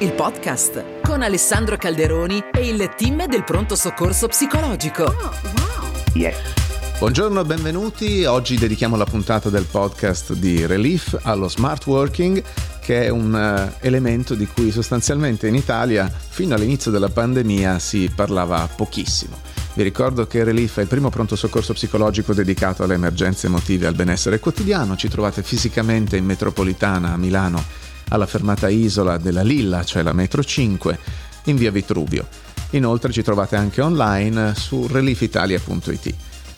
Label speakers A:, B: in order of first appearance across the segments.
A: il podcast con Alessandro Calderoni e il team del pronto soccorso psicologico. Oh, wow.
B: Yes. Buongiorno e benvenuti. Oggi dedichiamo la puntata del podcast di Relief allo smart working, che è un uh, elemento di cui sostanzialmente in Italia fino all'inizio della pandemia si parlava pochissimo. Vi ricordo che Relief è il primo pronto soccorso psicologico dedicato alle emergenze emotive e al benessere quotidiano. Ci trovate fisicamente in metropolitana a Milano alla fermata Isola della Lilla, cioè la metro 5, in via Vitruvio. Inoltre ci trovate anche online su reliefitalia.it.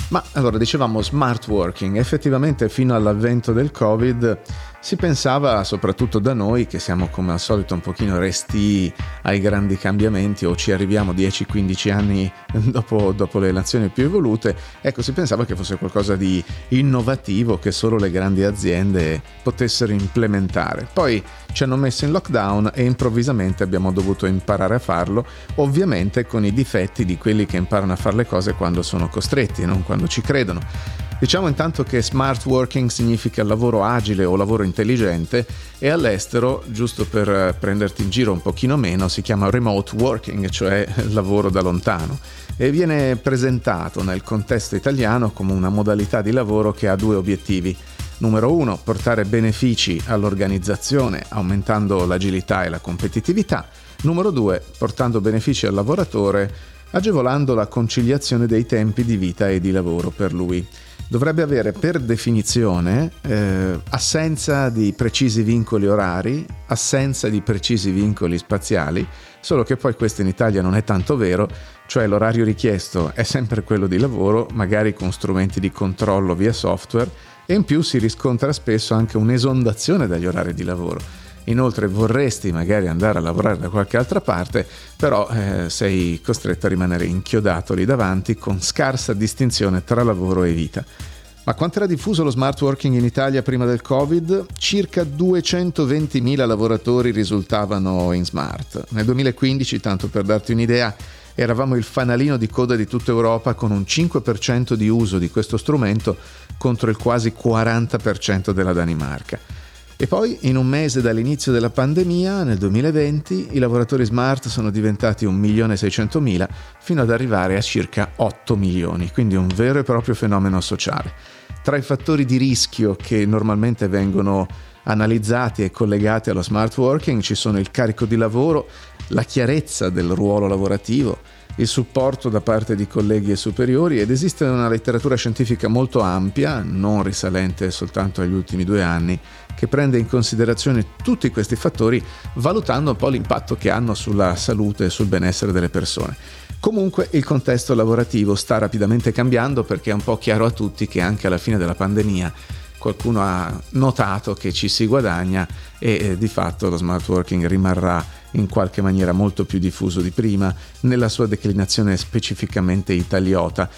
B: Ma allora dicevamo smart working, effettivamente fino all'avvento del Covid si pensava, soprattutto da noi, che siamo come al solito un pochino resti ai grandi cambiamenti o ci arriviamo 10-15 anni dopo, dopo, le nazioni più evolute, ecco, si pensava che fosse qualcosa di innovativo che solo le grandi aziende potessero implementare. Poi ci hanno messo in lockdown e improvvisamente abbiamo dovuto imparare a farlo, ovviamente con i difetti di quelli che imparano a fare le cose quando sono costretti, non quando ci credono. Diciamo intanto che smart working significa lavoro agile o lavoro intelligente e all'estero, giusto per prenderti in giro un pochino meno, si chiama remote working, cioè lavoro da lontano e viene presentato nel contesto italiano come una modalità di lavoro che ha due obiettivi. Numero uno, portare benefici all'organizzazione aumentando l'agilità e la competitività. Numero due, portando benefici al lavoratore agevolando la conciliazione dei tempi di vita e di lavoro per lui dovrebbe avere per definizione eh, assenza di precisi vincoli orari, assenza di precisi vincoli spaziali, solo che poi questo in Italia non è tanto vero, cioè l'orario richiesto è sempre quello di lavoro, magari con strumenti di controllo via software, e in più si riscontra spesso anche un'esondazione dagli orari di lavoro inoltre vorresti magari andare a lavorare da qualche altra parte, però eh, sei costretto a rimanere inchiodato lì davanti con scarsa distinzione tra lavoro e vita. Ma quanto era diffuso lo smart working in Italia prima del Covid? Circa 220.000 lavoratori risultavano in smart. Nel 2015, tanto per darti un'idea, eravamo il fanalino di coda di tutta Europa con un 5% di uso di questo strumento contro il quasi 40% della Danimarca. E poi in un mese dall'inizio della pandemia, nel 2020, i lavoratori smart sono diventati 1.600.000 fino ad arrivare a circa 8 milioni, quindi un vero e proprio fenomeno sociale. Tra i fattori di rischio che normalmente vengono analizzati e collegati allo smart working ci sono il carico di lavoro, la chiarezza del ruolo lavorativo, il supporto da parte di colleghi e superiori ed esiste una letteratura scientifica molto ampia, non risalente soltanto agli ultimi due anni, che prende in considerazione tutti questi fattori valutando un po' l'impatto che hanno sulla salute e sul benessere delle persone. Comunque il contesto lavorativo sta rapidamente cambiando perché è un po' chiaro a tutti che anche alla fine della pandemia qualcuno ha notato che ci si guadagna e eh, di fatto lo smart working rimarrà in qualche maniera molto più diffuso di prima nella sua declinazione specificamente italiota.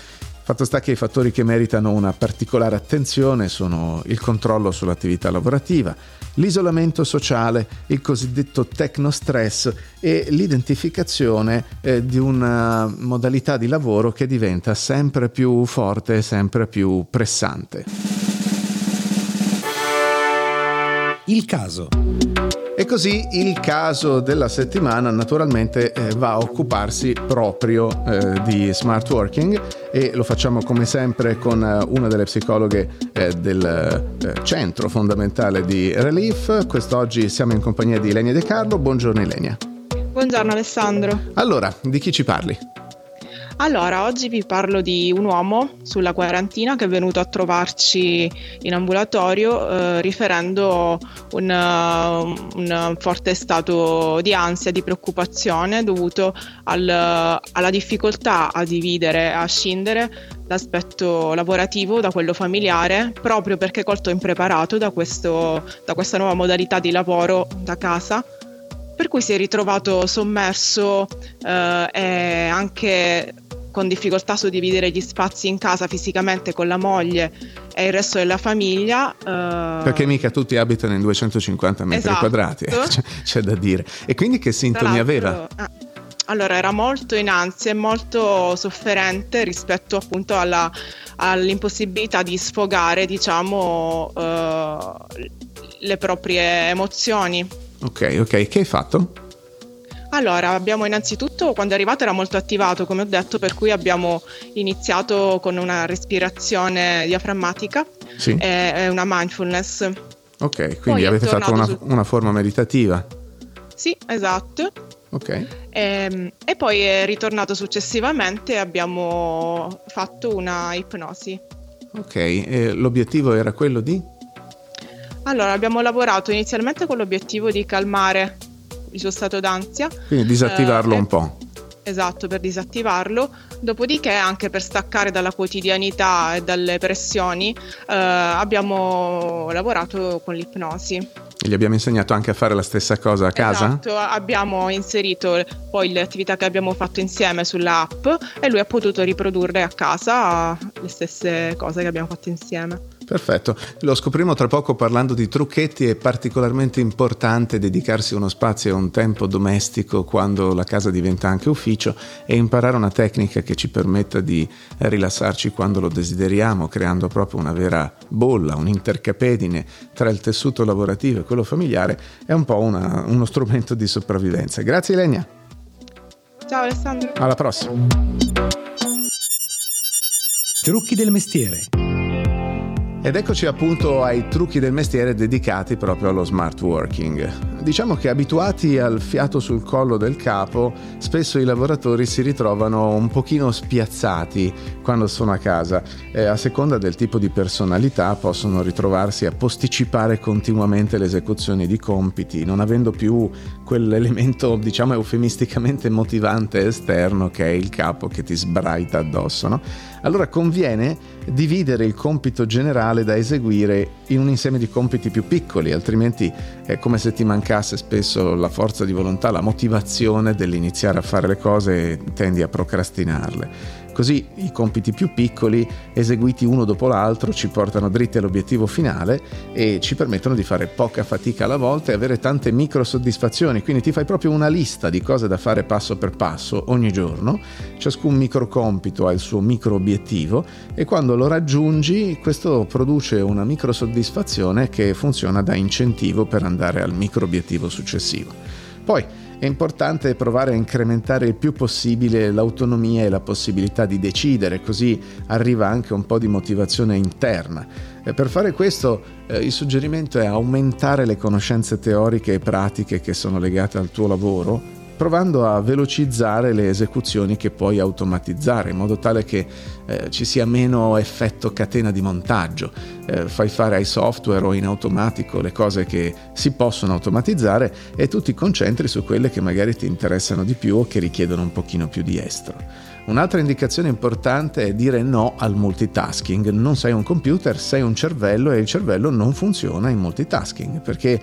B: Fatto sta che i fattori che meritano una particolare attenzione sono il controllo sull'attività lavorativa, l'isolamento sociale, il cosiddetto tecnostress e l'identificazione eh, di una modalità di lavoro che diventa sempre più forte e sempre più pressante. Il caso. E così il caso della settimana naturalmente eh, va a occuparsi proprio eh, di smart working e lo facciamo come sempre con eh, una delle psicologhe eh, del eh, centro fondamentale di Relief. Quest'oggi siamo in compagnia di Ilenia De Carlo. Buongiorno Ilenia.
C: Buongiorno Alessandro.
B: Allora, di chi ci parli?
C: Allora, oggi vi parlo di un uomo sulla quarantina che è venuto a trovarci in ambulatorio eh, riferendo un, un, forte stato di ansia, di preoccupazione dovuto al, alla difficoltà a dividere, a scindere l'aspetto lavorativo da quello familiare proprio perché colto impreparato da, questo, da questa nuova modalità di lavoro da casa per cui si è ritrovato sommerso eh, e anche con difficoltà a suddividere gli spazi in casa fisicamente con la moglie e il resto della famiglia.
B: Uh... Perché mica tutti abitano in 250 metri esatto. quadrati, eh? c'è, c'è, da dire. E quindi che sintomi aveva?
C: Eh, allora, era molto in ansia e molto sofferente rispetto appunto alla, all'impossibilità di sfogare, diciamo, uh, le proprie emozioni.
B: Ok, ok, che hai fatto?
C: Allora, abbiamo innanzitutto, quando è arrivato era molto attivato, come ho detto, per cui abbiamo iniziato con una respirazione diaframmatica sì. e una mindfulness.
B: Ok, quindi Poi avete fatto una, su... una forma meditativa.
C: Sì, esatto.
B: Ok.
C: E, ehm, e, poi è ritornato successivamente e abbiamo fatto una ipnosi.
B: Ok, e l'obiettivo era quello di?
C: Allora, abbiamo lavorato inizialmente con l'obiettivo di calmare il suo stato d'ansia.
B: Quindi disattivarlo eh, un po'.
C: Esatto, per disattivarlo. Dopodiché, anche per staccare dalla quotidianità e dalle pressioni, eh, abbiamo lavorato con l'ipnosi.
B: Gli abbiamo insegnato anche a fare la stessa cosa a casa?
C: Esatto, abbiamo inserito poi le attività che abbiamo fatto insieme sull'app e lui ha potuto riprodurre a casa le stesse cose che abbiamo fatto insieme.
B: Perfetto, lo scopriremo tra poco parlando di trucchetti, è particolarmente importante dedicarsi uno spazio e un tempo domestico quando la casa diventa anche ufficio e imparare una tecnica che ci permetta di rilassarci quando lo desideriamo, creando proprio una vera bolla, un'intercapedine tra il tessuto lavorativo e quello familiare, è un po' una, uno strumento di sopravvivenza. Grazie Ilenia.
C: Ciao Alessandro.
B: Alla prossima.
A: Trucchi del mestiere.
B: Ed eccoci appunto ai trucchi del mestiere dedicati proprio allo smart working. Diciamo che abituati al fiato sul collo del capo, spesso i lavoratori si ritrovano un pochino spiazzati quando sono a casa e a seconda del tipo di personalità possono ritrovarsi a posticipare continuamente le esecuzioni di compiti, non avendo più quell'elemento, diciamo eufemisticamente motivante esterno che è il capo che ti sbraita addosso. No? Allora conviene dividere il compito generale da eseguire in un insieme di compiti più piccoli, altrimenti è come se ti mancasse spesso la forza di volontà, la motivazione dell'iniziare a fare le cose e tendi a procrastinarle. Così i compiti più piccoli, eseguiti uno dopo l'altro, ci portano dritti all'obiettivo finale e ci permettono di fare poca fatica alla volta e avere tante micro soddisfazioni. Quindi ti fai proprio una lista di cose da fare passo per passo ogni giorno. Ciascun micro compito ha il suo micro obiettivo e quando lo raggiungi questo produce una micro soddisfazione che funziona da incentivo per andare al micro obiettivo successivo. Poi è importante provare a incrementare il più possibile l'autonomia e la possibilità di decidere, così arriva anche un po' di motivazione interna. E per fare questo eh, il suggerimento è aumentare le conoscenze teoriche e pratiche che sono legate al tuo lavoro provando a velocizzare le esecuzioni che puoi automatizzare in modo tale che eh, ci sia meno effetto catena di montaggio. Eh, fai fare ai software o in automatico le cose che si possono automatizzare e tu ti concentri su quelle che magari ti interessano di più o che richiedono un pochino più di estro. Un'altra indicazione importante è dire no al multitasking. Non sei un computer, sei un cervello e il cervello non funziona in multitasking perché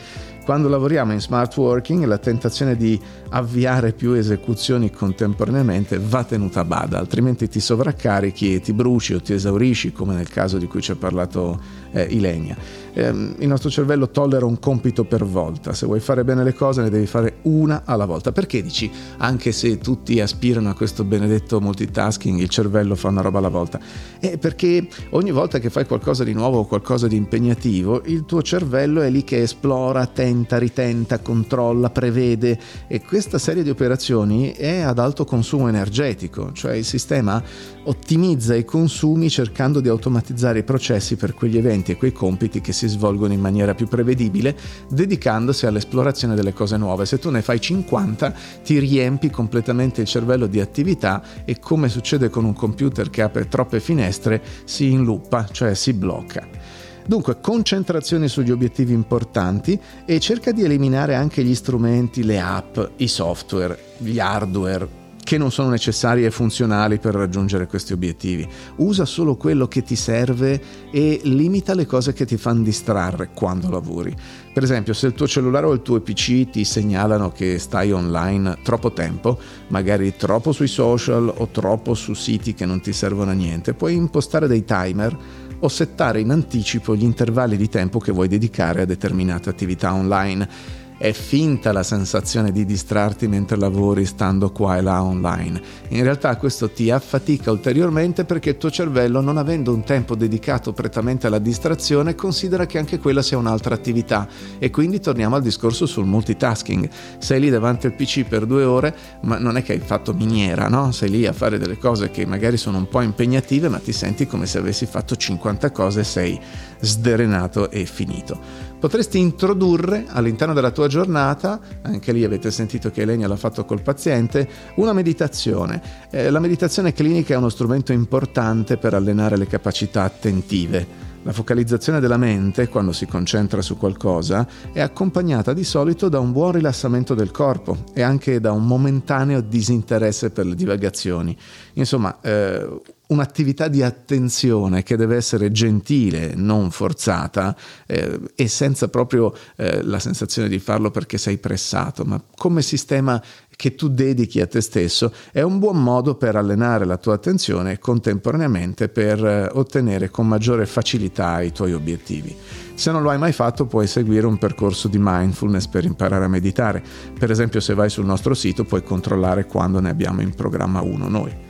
B: quando lavoriamo in smart working la tentazione di avviare più esecuzioni contemporaneamente va tenuta a bada, altrimenti ti sovraccarichi e ti bruci o ti esaurisci come nel caso di cui ci ha parlato eh, Ilenia. Eh, il nostro cervello tollera un compito per volta, se vuoi fare bene le cose ne devi fare una alla volta. Perché dici, anche se tutti aspirano a questo benedetto multitasking, il cervello fa una roba alla volta? Eh, perché ogni volta che fai qualcosa di nuovo o qualcosa di impegnativo, il tuo cervello è lì che esplora, tenta, ritenta, controlla, prevede e questa serie di operazioni è ad alto consumo energetico, cioè il sistema ottimizza i consumi cercando di automatizzare i processi per quegli eventi e quei compiti che si svolgono in maniera più prevedibile, dedicandosi all'esplorazione delle cose nuove. Se tu ne fai 50, ti riempi completamente il cervello di attività e come succede con un computer che apre troppe finestre, si inluppa, cioè si blocca. Dunque, concentrazione sugli obiettivi importanti e cerca di eliminare anche gli strumenti, le app, i software, gli hardware, che non sono necessari e funzionali per raggiungere questi obiettivi. Usa solo quello che ti serve e limita le cose che ti fanno distrarre quando lavori. Per esempio, se il tuo cellulare o il tuo PC ti segnalano che stai online troppo tempo, magari troppo sui social o troppo su siti che non ti servono a niente, puoi impostare dei timer o settare in anticipo gli intervalli di tempo che vuoi dedicare a determinate attività online è finta la sensazione di distrarti mentre lavori stando qua e là online. In realtà questo ti affatica ulteriormente perché il tuo cervello, non avendo un tempo dedicato prettamente alla distrazione, considera che anche quella sia un'altra attività e quindi torniamo al discorso sul multitasking. Sei lì davanti al PC per due ore, ma non è che hai fatto miniera, no? Sei lì a fare delle cose che magari sono un po' impegnative, ma ti senti come se avessi fatto 50 cose e sei sdrenato e finito. Potresti introdurre all'interno della tua giornata, anche lì avete sentito che Elenia l'ha fatto col paziente, una meditazione. Eh, la meditazione clinica è uno strumento importante per allenare le capacità attentive. La focalizzazione della mente, quando si concentra su qualcosa, è accompagnata di solito da un buon rilassamento del corpo e anche da un momentaneo disinteresse per le divagazioni. Insomma, eh, un'attività di attenzione che deve essere gentile, non forzata eh, e senza proprio eh, la sensazione di farlo perché sei pressato, ma come sistema che tu dedichi a te stesso è un buon modo per allenare la tua attenzione e contemporaneamente per eh, ottenere con maggiore facilità i tuoi obiettivi. Se non lo hai mai fatto puoi seguire un percorso di mindfulness per imparare a meditare. Per esempio se vai sul nostro sito puoi controllare quando ne abbiamo in programma uno noi.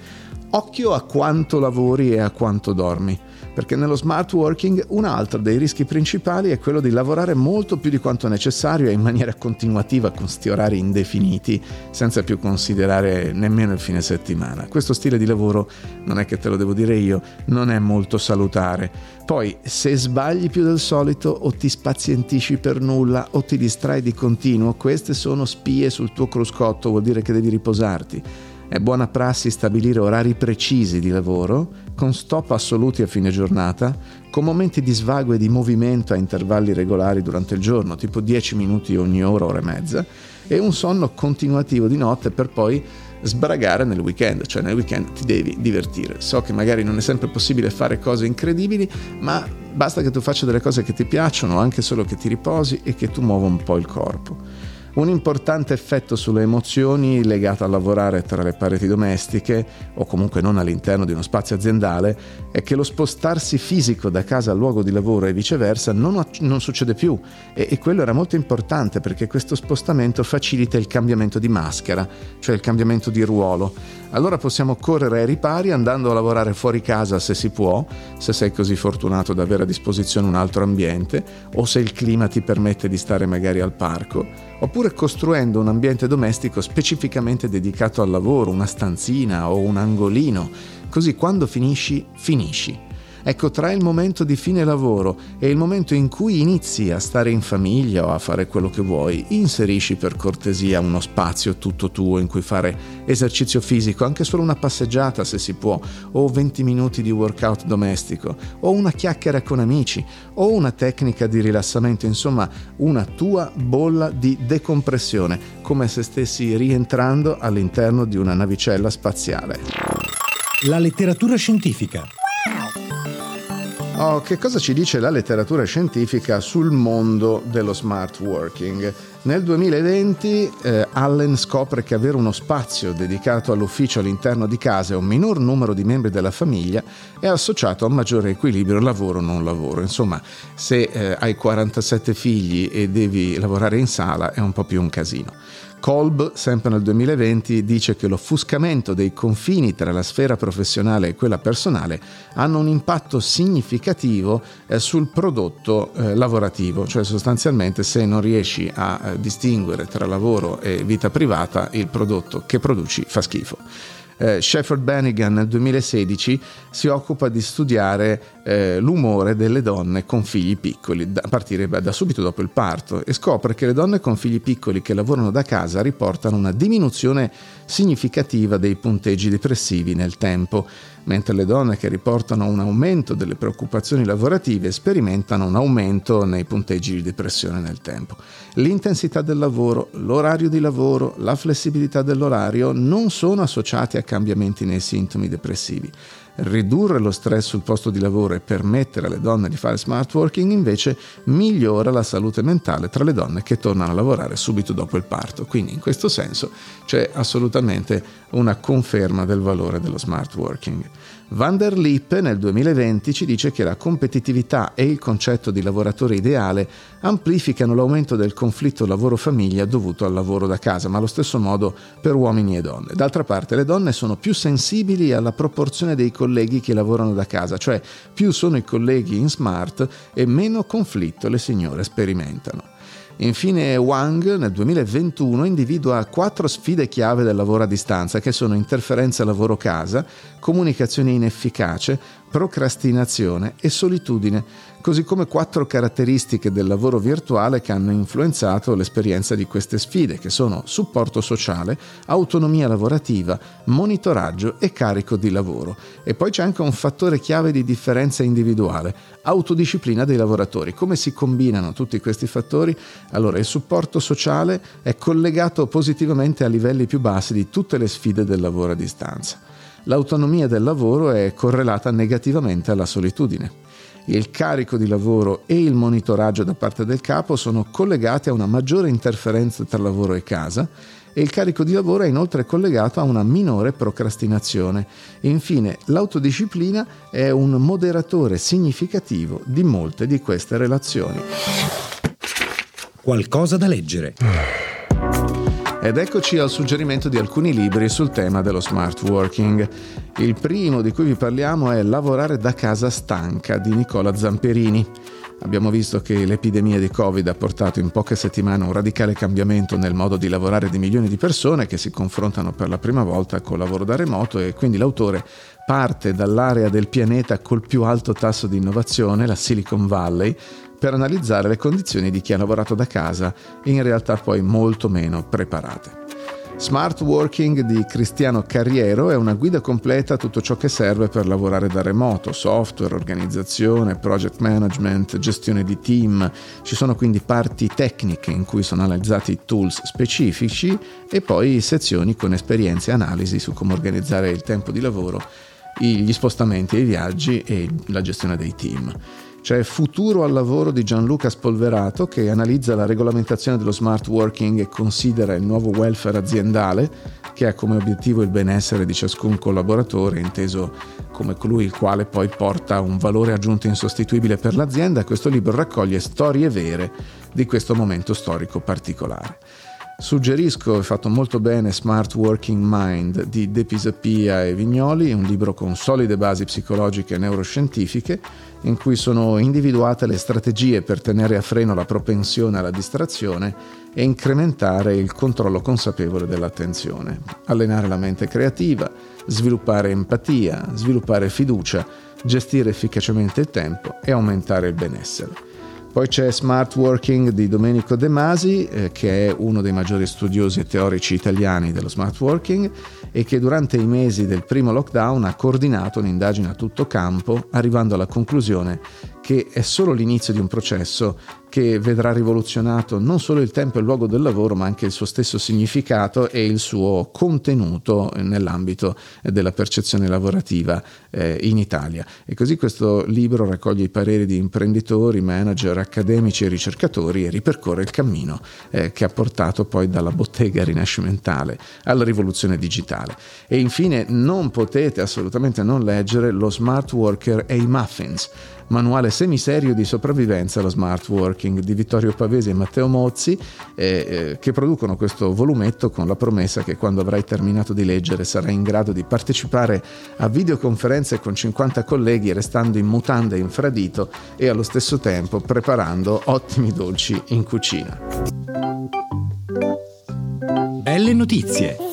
B: Occhio a quanto lavori e a quanto dormi, perché nello smart working un altro dei rischi principali è quello di lavorare molto più di quanto necessario e in maniera continuativa con sti orari indefiniti, senza più considerare nemmeno il fine settimana. Questo stile di lavoro, non è che te lo devo dire io, non è molto salutare. Poi, se sbagli più del solito o ti spazientisci per nulla o ti distrai di continuo, queste sono spie sul tuo cruscotto, vuol dire che devi riposarti. È buona prassi stabilire orari precisi di lavoro, con stop assoluti a fine giornata, con momenti di svago e di movimento a intervalli regolari durante il giorno, tipo 10 minuti ogni ora, ora e mezza, e un sonno continuativo di notte per poi sbragare nel weekend, cioè nel weekend ti devi divertire. So che magari non è sempre possibile fare cose incredibili, ma basta che tu faccia delle cose che ti piacciono, anche solo che ti riposi e che tu muova un po' il corpo. Un importante effetto sulle emozioni legato a lavorare tra le pareti domestiche o comunque non all'interno di uno spazio aziendale è che lo spostarsi fisico da casa al luogo di lavoro e viceversa non, non succede più e, e quello era molto importante perché questo spostamento facilita il cambiamento di maschera, cioè il cambiamento di ruolo. Allora possiamo correre ai ripari andando a lavorare fuori casa se si può, se sei così fortunato da avere a disposizione un altro ambiente o se il clima ti permette di stare magari al parco, oppure costruendo un ambiente domestico specificamente dedicato al lavoro, una stanzina o un angolino, così quando finisci, finisci Ecco, tra il momento di fine lavoro e il momento in cui inizi a stare in famiglia o a fare quello che vuoi, inserisci per cortesia uno spazio tutto tuo in cui fare esercizio fisico, anche solo una passeggiata se si può, o 20 minuti di workout domestico, o una chiacchiera con amici, o una tecnica di rilassamento, insomma una tua bolla di decompressione, come se stessi rientrando all'interno di una navicella spaziale.
D: La letteratura scientifica.
B: Oh, che cosa ci dice la letteratura scientifica sul mondo dello smart working? Nel 2020 eh, Allen scopre che avere uno spazio dedicato all'ufficio all'interno di casa e un minor numero di membri della famiglia è associato a un maggiore equilibrio lavoro-non lavoro. Insomma, se eh, hai 47 figli e devi lavorare in sala è un po' più un casino. Kolb, sempre nel 2020, dice che l'offuscamento dei confini tra la sfera professionale e quella personale hanno un impatto significativo eh, sul prodotto eh, lavorativo, cioè sostanzialmente se non riesci a eh, distinguere tra lavoro e vita privata, il prodotto che produci fa schifo. Shepard Bannigan nel 2016 si occupa di studiare eh, l'umore delle donne con figli piccoli, a partire da subito dopo il parto, e scopre che le donne con figli piccoli che lavorano da casa riportano una diminuzione significativa dei punteggi depressivi nel tempo mentre le donne che riportano un aumento delle preoccupazioni lavorative sperimentano un aumento nei punteggi di depressione nel tempo. L'intensità del lavoro, l'orario di lavoro, la flessibilità dell'orario non sono associati a cambiamenti nei sintomi depressivi. Ridurre lo stress sul posto di lavoro e permettere alle donne di fare smart working invece migliora la salute mentale tra le donne che tornano a lavorare subito dopo il parto. Quindi in questo senso c'è assolutamente una conferma del valore dello smart working. Van der Lippe nel 2020 ci dice che la competitività e il concetto di lavoratore ideale amplificano l'aumento del conflitto lavoro-famiglia dovuto al lavoro da casa, ma allo stesso modo per uomini e donne. D'altra parte le donne sono più sensibili alla proporzione dei colleghi che lavorano da casa, cioè più sono i colleghi in smart e meno conflitto le signore sperimentano. Infine Wang nel 2021 individua quattro sfide chiave del lavoro a distanza che sono interferenza lavoro-casa, comunicazione inefficace, procrastinazione e solitudine, così come quattro caratteristiche del lavoro virtuale che hanno influenzato l'esperienza di queste sfide, che sono supporto sociale, autonomia lavorativa, monitoraggio e carico di lavoro. E poi c'è anche un fattore chiave di differenza individuale, autodisciplina dei lavoratori. Come si combinano tutti questi fattori? Allora, il supporto sociale è collegato positivamente a livelli più bassi di tutte le sfide del lavoro a distanza l'autonomia del lavoro è correlata negativamente alla solitudine. Il carico di lavoro e il monitoraggio da parte del capo sono collegati a una maggiore interferenza tra lavoro e casa e il carico di lavoro è inoltre collegato a una minore procrastinazione. E infine, l'autodisciplina è un moderatore significativo di molte di queste relazioni.
D: Qualcosa da leggere.
B: Ed eccoci al suggerimento di alcuni libri sul tema dello smart working. Il primo di cui vi parliamo è Lavorare da casa stanca di Nicola Zamperini. Abbiamo visto che l'epidemia di Covid ha portato in poche settimane un radicale cambiamento nel modo di lavorare di milioni di persone che si confrontano per la prima volta col lavoro da remoto e quindi l'autore parte dall'area del pianeta col più alto tasso di innovazione, la Silicon Valley, per analizzare le condizioni di chi ha lavorato da casa in realtà poi molto meno preparate. Smart Working di Cristiano Carriero è una guida completa a tutto ciò che serve per lavorare da remoto, software, organizzazione, project management, gestione di team. Ci sono quindi parti tecniche in cui sono analizzati tools specifici e poi sezioni con esperienze e analisi su come organizzare il tempo di lavoro, gli spostamenti e i viaggi e la gestione dei team. C'è Futuro al lavoro di Gianluca Spolverato che analizza la regolamentazione dello smart working e considera il nuovo welfare aziendale che ha come obiettivo il benessere di ciascun collaboratore, inteso come colui il quale poi porta un valore aggiunto insostituibile per l'azienda. Questo libro raccoglie storie vere di questo momento storico particolare. Suggerisco, è fatto molto bene, Smart Working Mind di De Pisapia e Vignoli, un libro con solide basi psicologiche e neuroscientifiche, in cui sono individuate le strategie per tenere a freno la propensione alla distrazione e incrementare il controllo consapevole dell'attenzione, allenare la mente creativa, sviluppare empatia, sviluppare fiducia, gestire efficacemente il tempo e aumentare il benessere. Poi c'è Smart Working di Domenico De Masi, eh, che è uno dei maggiori studiosi e teorici italiani dello smart working e che durante i mesi del primo lockdown ha coordinato un'indagine a tutto campo, arrivando alla conclusione che è solo l'inizio di un processo che vedrà rivoluzionato non solo il tempo e il luogo del lavoro, ma anche il suo stesso significato e il suo contenuto nell'ambito della percezione lavorativa eh, in Italia. E così questo libro raccoglie i pareri di imprenditori, manager, accademici e ricercatori e ripercorre il cammino eh, che ha portato poi dalla bottega rinascimentale alla rivoluzione digitale. E infine non potete assolutamente non leggere Lo Smart Worker e i Muffins manuale semiserio di sopravvivenza allo smart working di Vittorio Pavesi e Matteo Mozzi, eh, eh, che producono questo volumetto con la promessa che quando avrai terminato di leggere sarai in grado di partecipare a videoconferenze con 50 colleghi restando in mutande e infradito e allo stesso tempo preparando ottimi dolci in cucina.
D: Belle notizie!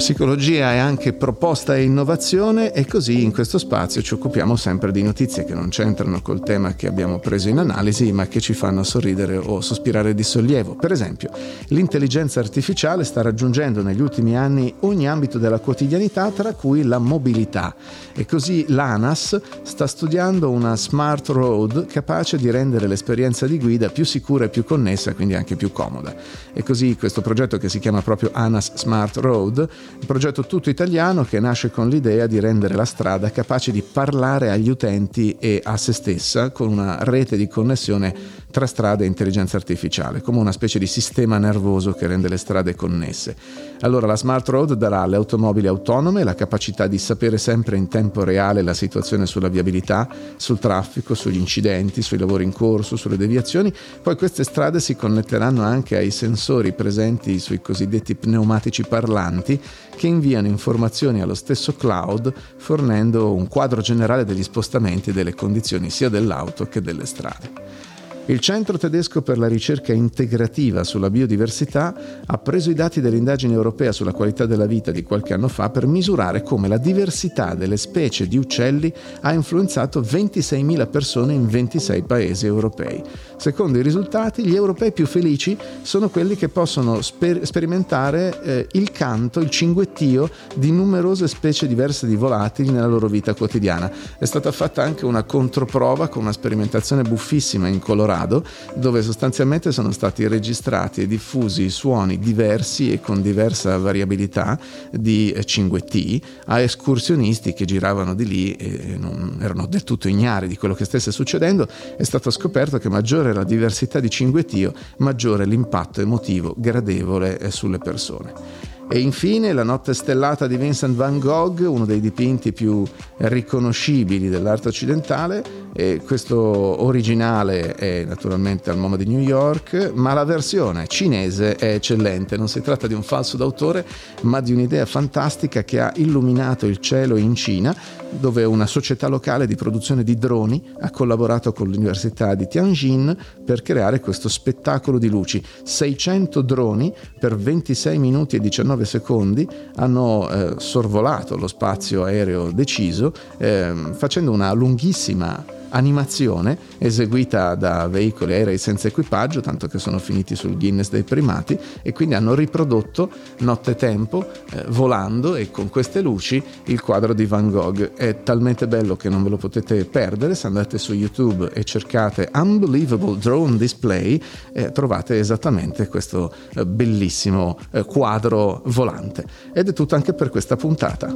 B: Psicologia è anche proposta e innovazione e così in questo spazio ci occupiamo sempre di notizie che non c'entrano col tema che abbiamo preso in analisi ma che ci fanno sorridere o sospirare di sollievo. Per esempio, l'intelligenza artificiale sta raggiungendo negli ultimi anni ogni ambito della quotidianità tra cui la mobilità e così l'ANAS sta studiando una smart road capace di rendere l'esperienza di guida più sicura e più connessa, quindi anche più comoda. E così questo progetto che si chiama proprio ANAS Smart Road un progetto tutto italiano che nasce con l'idea di rendere la strada capace di parlare agli utenti e a se stessa con una rete di connessione tra strade e intelligenza artificiale, come una specie di sistema nervoso che rende le strade connesse. Allora la Smart Road darà alle automobili autonome la capacità di sapere sempre in tempo reale la situazione sulla viabilità, sul traffico, sugli incidenti, sui lavori in corso, sulle deviazioni. Poi queste strade si connetteranno anche ai sensori presenti sui cosiddetti pneumatici parlanti che inviano informazioni allo stesso cloud fornendo un quadro generale degli spostamenti e delle condizioni sia dell'auto che delle strade. Il Centro tedesco per la ricerca integrativa sulla biodiversità ha preso i dati dell'indagine europea sulla qualità della vita di qualche anno fa per misurare come la diversità delle specie di uccelli ha influenzato 26.000 persone in 26 paesi europei. Secondo i risultati, gli europei più felici sono quelli che possono sper- sperimentare eh, il canto, il cinguettio di numerose specie diverse di volatili nella loro vita quotidiana. È stata fatta anche una controprova con una sperimentazione buffissima in Colorado Colorado, dove sostanzialmente sono stati registrati e diffusi suoni diversi e con diversa variabilità di cinguetti a escursionisti che giravano di lì e non erano del tutto ignari di quello che stesse succedendo. È stato scoperto che maggiore la diversità di cinguettio, maggiore l'impatto emotivo gradevole eh, sulle persone. E infine La notte stellata di Vincent van Gogh, uno dei dipinti più riconoscibili dell'arte occidentale. E questo originale è naturalmente al MoMA di New York, ma la versione cinese è eccellente. Non si tratta di un falso d'autore, ma di un'idea fantastica che ha illuminato il cielo in Cina, dove una società locale di produzione di droni ha collaborato con l'Università di Tianjin per creare questo spettacolo di luci. 600 droni per 26 minuti e 19 9 secondi hanno eh, sorvolato lo spazio aereo deciso eh, facendo una lunghissima animazione eseguita da veicoli aerei senza equipaggio, tanto che sono finiti sul Guinness dei primati e quindi hanno riprodotto nottetempo eh, volando e con queste luci il quadro di Van Gogh. È talmente bello che non ve lo potete perdere, se andate su YouTube e cercate Unbelievable Drone Display eh, trovate esattamente questo eh, bellissimo eh, quadro volante. Ed è tutto anche per questa puntata.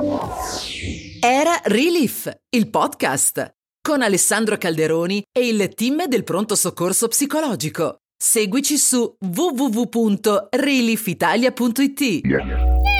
A: Era Relief, il podcast con Alessandro Calderoni e il team del pronto soccorso psicologico. Seguici su www.reliefitalia.it. Yeah.